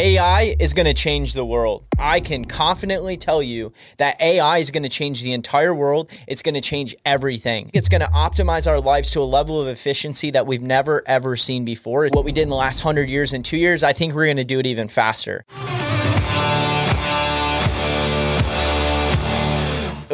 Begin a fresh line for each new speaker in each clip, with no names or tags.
AI is going to change the world. I can confidently tell you that AI is going to change the entire world. It's going to change everything. It's going to optimize our lives to a level of efficiency that we've never, ever seen before. What we did in the last 100 years and two years, I think we're going to do it even faster.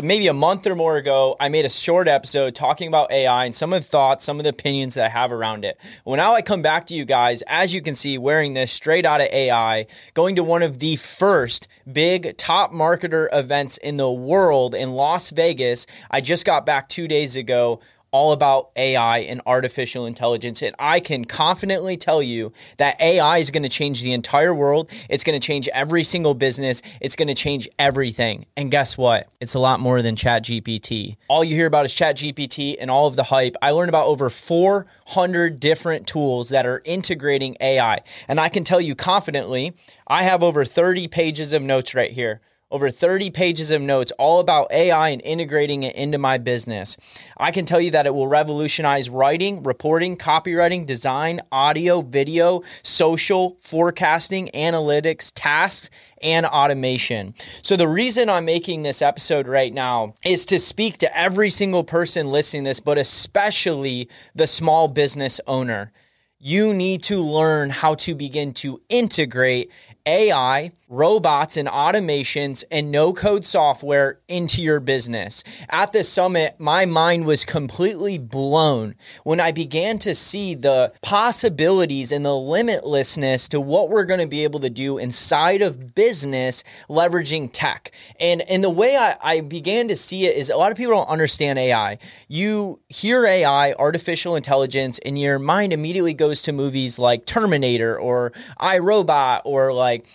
Maybe a month or more ago, I made a short episode talking about AI and some of the thoughts, some of the opinions that I have around it. Well, now I come back to you guys, as you can see, wearing this straight out of AI, going to one of the first big top marketer events in the world in Las Vegas. I just got back two days ago all about AI and artificial intelligence. And I can confidently tell you that AI is going to change the entire world. It's going to change every single business. It's going to change everything. And guess what? It's a lot more than ChatGPT. All you hear about is ChatGPT and all of the hype. I learned about over 400 different tools that are integrating AI. And I can tell you confidently, I have over 30 pages of notes right here over 30 pages of notes all about AI and integrating it into my business. I can tell you that it will revolutionize writing, reporting, copywriting, design, audio, video, social, forecasting, analytics, tasks, and automation. So, the reason I'm making this episode right now is to speak to every single person listening this, but especially the small business owner. You need to learn how to begin to integrate AI, robots, and automations and no code software into your business. At the summit, my mind was completely blown when I began to see the possibilities and the limitlessness to what we're going to be able to do inside of business leveraging tech. And, and the way I, I began to see it is a lot of people don't understand AI. You hear AI, artificial intelligence, and your mind immediately goes to movies like Terminator or iRobot or like like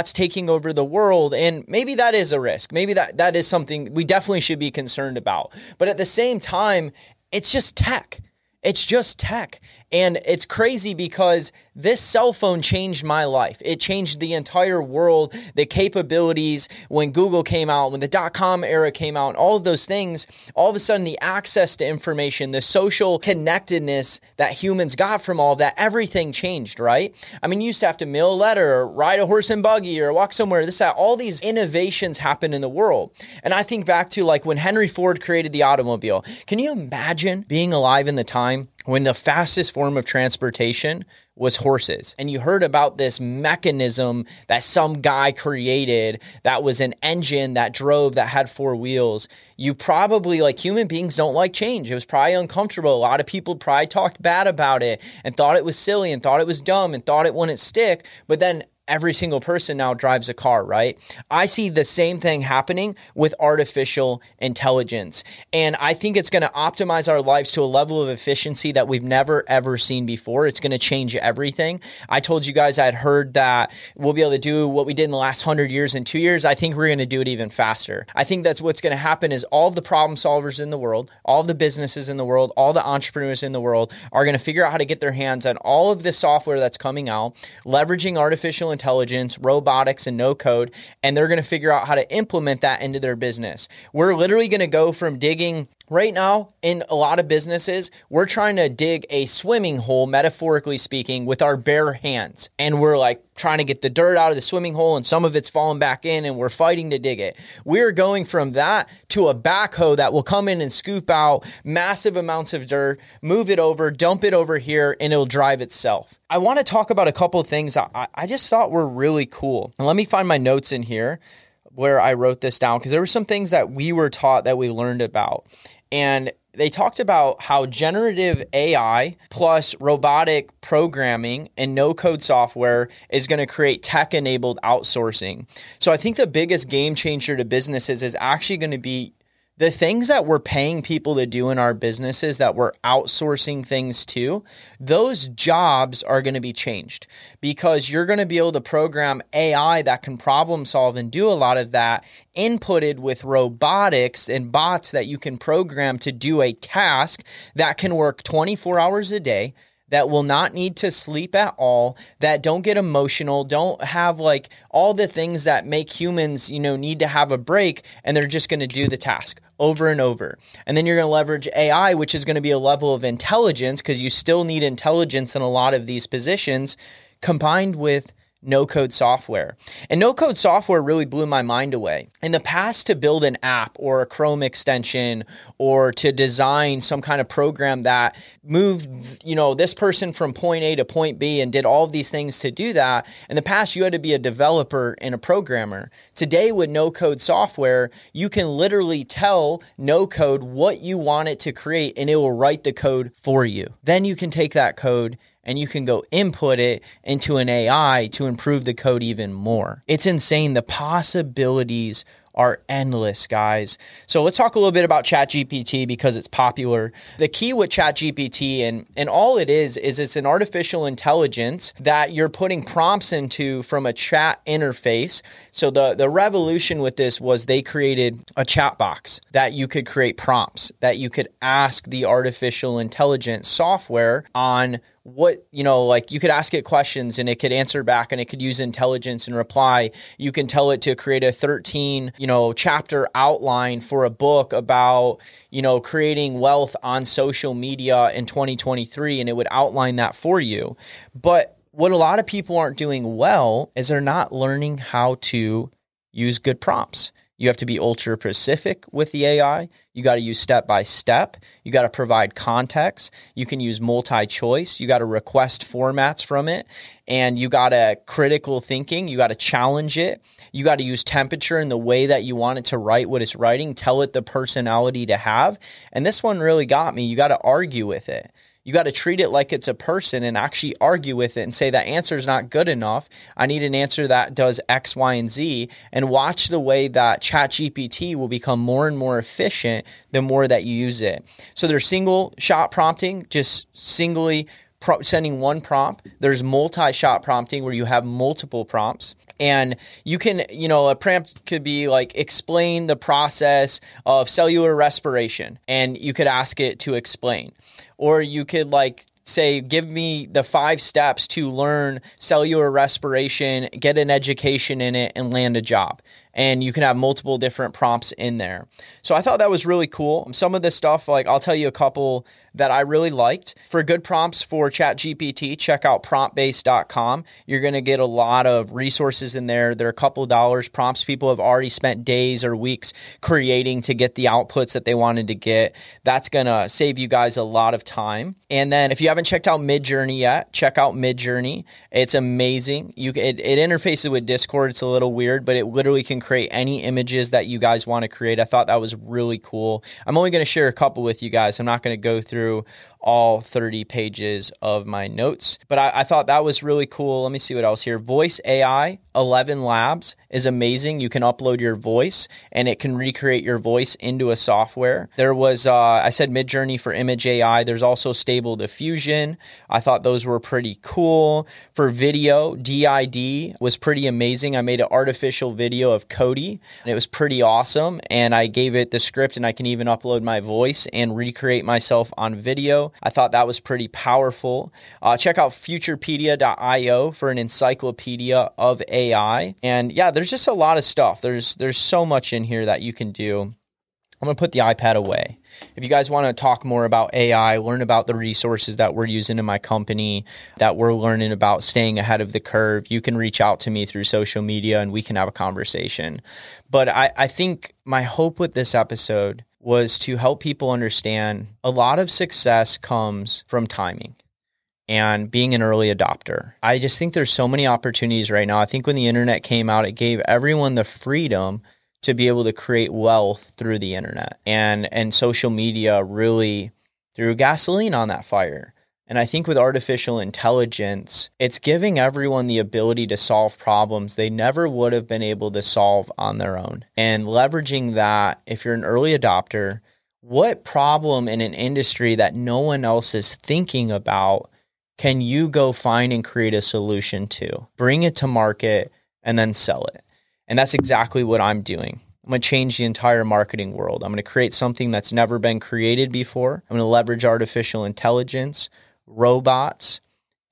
robots taking over the world and maybe that is a risk. Maybe that that is something we definitely should be concerned about. But at the same time it's just tech. It's just tech and it's crazy because this cell phone changed my life. It changed the entire world, the capabilities when Google came out, when the dot com era came out, all of those things, all of a sudden the access to information, the social connectedness that humans got from all of that, everything changed, right? I mean, you used to have to mail a letter or ride a horse and buggy or walk somewhere, this, that, all these innovations happened in the world. And I think back to like when Henry Ford created the automobile. Can you imagine being alive in the time when the fastest form of transportation was horses. And you heard about this mechanism that some guy created that was an engine that drove that had four wheels. You probably, like human beings, don't like change. It was probably uncomfortable. A lot of people probably talked bad about it and thought it was silly and thought it was dumb and thought it wouldn't stick. But then every single person now drives a car, right? I see the same thing happening with artificial intelligence. And I think it's going to optimize our lives to a level of efficiency that we've never, ever seen before. It's going to change everything. I told you guys I had heard that we'll be able to do what we did in the last hundred years in two years. I think we're going to do it even faster. I think that's what's going to happen is all the problem solvers in the world, all the businesses in the world, all the entrepreneurs in the world are going to figure out how to get their hands on all of the software that's coming out, leveraging artificial intelligence intelligence, robotics, and no code, and they're going to figure out how to implement that into their business. We're literally going to go from digging Right now, in a lot of businesses, we're trying to dig a swimming hole, metaphorically speaking, with our bare hands. And we're like trying to get the dirt out of the swimming hole, and some of it's falling back in, and we're fighting to dig it. We're going from that to a backhoe that will come in and scoop out massive amounts of dirt, move it over, dump it over here, and it'll drive itself. I want to talk about a couple of things I, I just thought were really cool. And let me find my notes in here where I wrote this down because there were some things that we were taught that we learned about. And they talked about how generative AI plus robotic programming and no code software is going to create tech enabled outsourcing. So I think the biggest game changer to businesses is actually going to be the things that we're paying people to do in our businesses that we're outsourcing things to, those jobs are going to be changed because you're going to be able to program AI that can problem solve and do a lot of that inputted with robotics and bots that you can program to do a task that can work 24 hours a day that will not need to sleep at all, that don't get emotional, don't have like all the things that make humans, you know, need to have a break and they're just going to do the task over and over. And then you're going to leverage AI, which is going to be a level of intelligence because you still need intelligence in a lot of these positions combined with no code software. And no code software really blew my mind away. In the past, to build an app or a Chrome extension or to design some kind of program that moved, you know, this person from point A to point B and did all of these things to do that, in the past, you had to be a developer and a programmer. Today, with no code software, you can literally tell no code what you want it to create and it will write the code for you. Then you can take that code and you can go input it into an AI to improve the code even more. It's insane. The possibilities are endless, guys. So let's talk a little bit about ChatGPT because it's popular. The key with ChatGPT and and all it is is it's an artificial intelligence that you're putting prompts into from a chat interface. So the the revolution with this was they created a chat box that you could create prompts that you could ask the artificial intelligence software on what you know like you could ask it questions and it could answer back and it could use intelligence and reply you can tell it to create a 13 you know chapter outline for a book about you know creating wealth on social media in 2023 and it would outline that for you. But what a lot of people aren't doing well is they're not learning how to use good prompts you have to be ultra specific with the AI. You got to use step by step. You got to provide context. You can use multi choice. You got to request formats from it. And you got to critical thinking. You got to challenge it. You got to use temperature in the way that you want it to write what it's writing. Tell it the personality to have. And this one really got me. You got to argue with it. You got to treat it like it's a person and actually argue with it and say that answer is not good enough. I need an answer that does X, Y, and Z, and watch the way that ChatGPT will become more and more efficient the more that you use it. So there's single shot prompting, just singly sending one prompt. There's multi shot prompting where you have multiple prompts. And you can, you know, a prompt could be like explain the process of cellular respiration, and you could ask it to explain. Or you could like say, give me the five steps to learn cellular respiration, get an education in it, and land a job and you can have multiple different prompts in there. So I thought that was really cool. Some of this stuff, like I'll tell you a couple that I really liked. For good prompts for ChatGPT, check out promptbase.com. You're going to get a lot of resources in there. They're a couple dollars. Prompts people have already spent days or weeks creating to get the outputs that they wanted to get. That's going to save you guys a lot of time. And then if you haven't checked out Midjourney yet, check out Midjourney. It's amazing. You it, it interfaces with Discord. It's a little weird, but it literally can create any images that you guys want to create. I thought that was really cool. I'm only going to share a couple with you guys. I'm not going to go through all 30 pages of my notes. But I, I, thought that was really cool. Let me see what else here. Voice AI 11 Labs is amazing. You can upload your voice and it can recreate your voice into a software. There was, uh, I said Midjourney for Image AI. There's also Stable Diffusion. I thought those were pretty cool. For video, D-ID was pretty amazing. I made an artificial video of Cody and it was pretty awesome. And I gave it the script and I can even upload my voice and recreate myself on video. I thought that was pretty powerful. Uh, check out futurepedia.io for an encyclopedia of AI. And yeah, there's just a lot of stuff. There's there's so much in here that you can do. I'm going to put the iPad away. If you guys want to talk more about AI, learn about the resources that we're using in my company, that we're learning about staying ahead of the curve, you can reach out to me through social media and we can have a conversation. But I, I think my hope with this episode was to help people understand a lot of success comes from timing and being an early adopter. I just think there's so many opportunities right now. I think when the internet came out, it gave everyone the freedom to be able to create wealth through the internet. And and social media really threw gasoline on that fire. And I think with artificial intelligence, it's giving everyone the ability to solve problems they never would have been able to solve on their own. And leveraging that, if you're an early adopter, what problem in an industry that no one else is thinking about can you go find and create a solution to? Bring it to market and then sell it. And that's exactly what I'm doing. I'm going to change the entire marketing world. I'm going to create something that's never been created before. I'm going to leverage artificial intelligence robots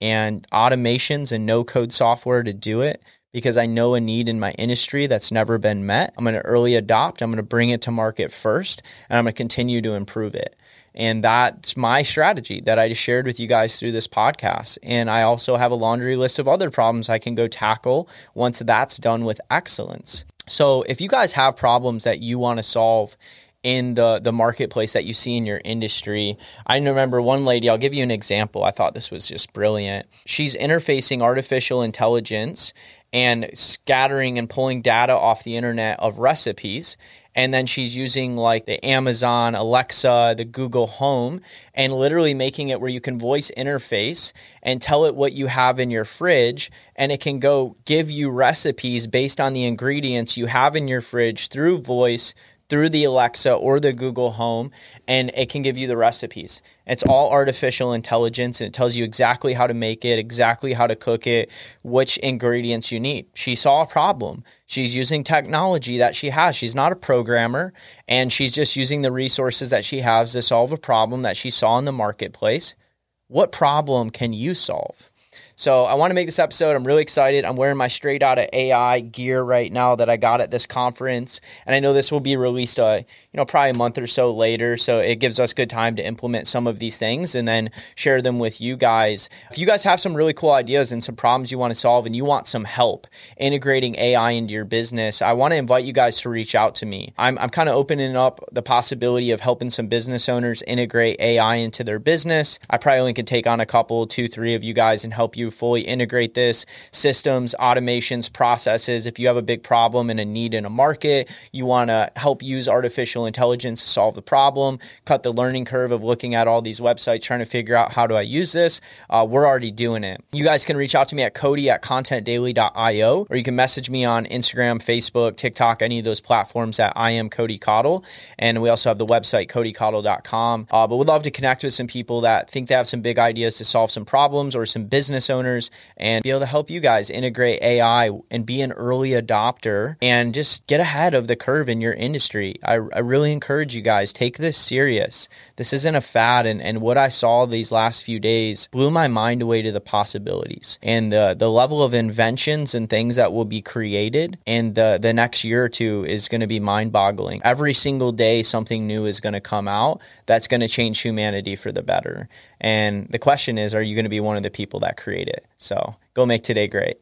and automations and no code software to do it because I know a need in my industry that's never been met. I'm going to early adopt, I'm going to bring it to market first, and I'm going to continue to improve it. And that's my strategy that I just shared with you guys through this podcast. And I also have a laundry list of other problems I can go tackle once that's done with excellence. So if you guys have problems that you want to solve in the the marketplace that you see in your industry. I remember one lady, I'll give you an example. I thought this was just brilliant. She's interfacing artificial intelligence and scattering and pulling data off the internet of recipes. And then she's using like the Amazon Alexa, the Google Home, and literally making it where you can voice interface and tell it what you have in your fridge, and it can go give you recipes based on the ingredients you have in your fridge through voice through the Alexa or the Google Home, and it can give you the recipes. It's all artificial intelligence, and it tells you exactly how to make it, exactly how to cook it, which ingredients you need. She saw a problem. She's using technology that she has. She's not a programmer, and she's just using the resources that she has to solve a problem that she saw in the marketplace. What problem can you solve? So I want to make this episode. I'm really excited. I'm wearing my straight out of AI gear right now that I got at this conference, and I know this will be released, uh, you know, probably a month or so later. So it gives us good time to implement some of these things and then share them with you guys. If you guys have some really cool ideas and some problems you want to solve, and you want some help integrating AI into your business, I want to invite you guys to reach out to me. I'm I'm kind of opening up the possibility of helping some business owners integrate AI into their business. I probably only can take on a couple, two, three of you guys and help you fully integrate this systems, automations, processes. If you have a big problem and a need in a market, you want to help use artificial intelligence to solve the problem, cut the learning curve of looking at all these websites, trying to figure out how do I use this. Uh, we're already doing it. You guys can reach out to me at Cody at contentdaily.io, or you can message me on Instagram, Facebook, TikTok, any of those platforms at I am Cody Cottle. And we also have the website, codycottle.com. Uh, but we'd love to connect with some people that think they have some big ideas to solve some problems or some business owners owners and be able to help you guys integrate AI and be an early adopter and just get ahead of the curve in your industry. I, I really encourage you guys, take this serious. This isn't a fad. And, and what I saw these last few days blew my mind away to the possibilities and the, the level of inventions and things that will be created in the, the next year or two is going to be mind boggling. Every single day, something new is going to come out that's going to change humanity for the better. And the question is, are you going to be one of the people that create it? So go make today great.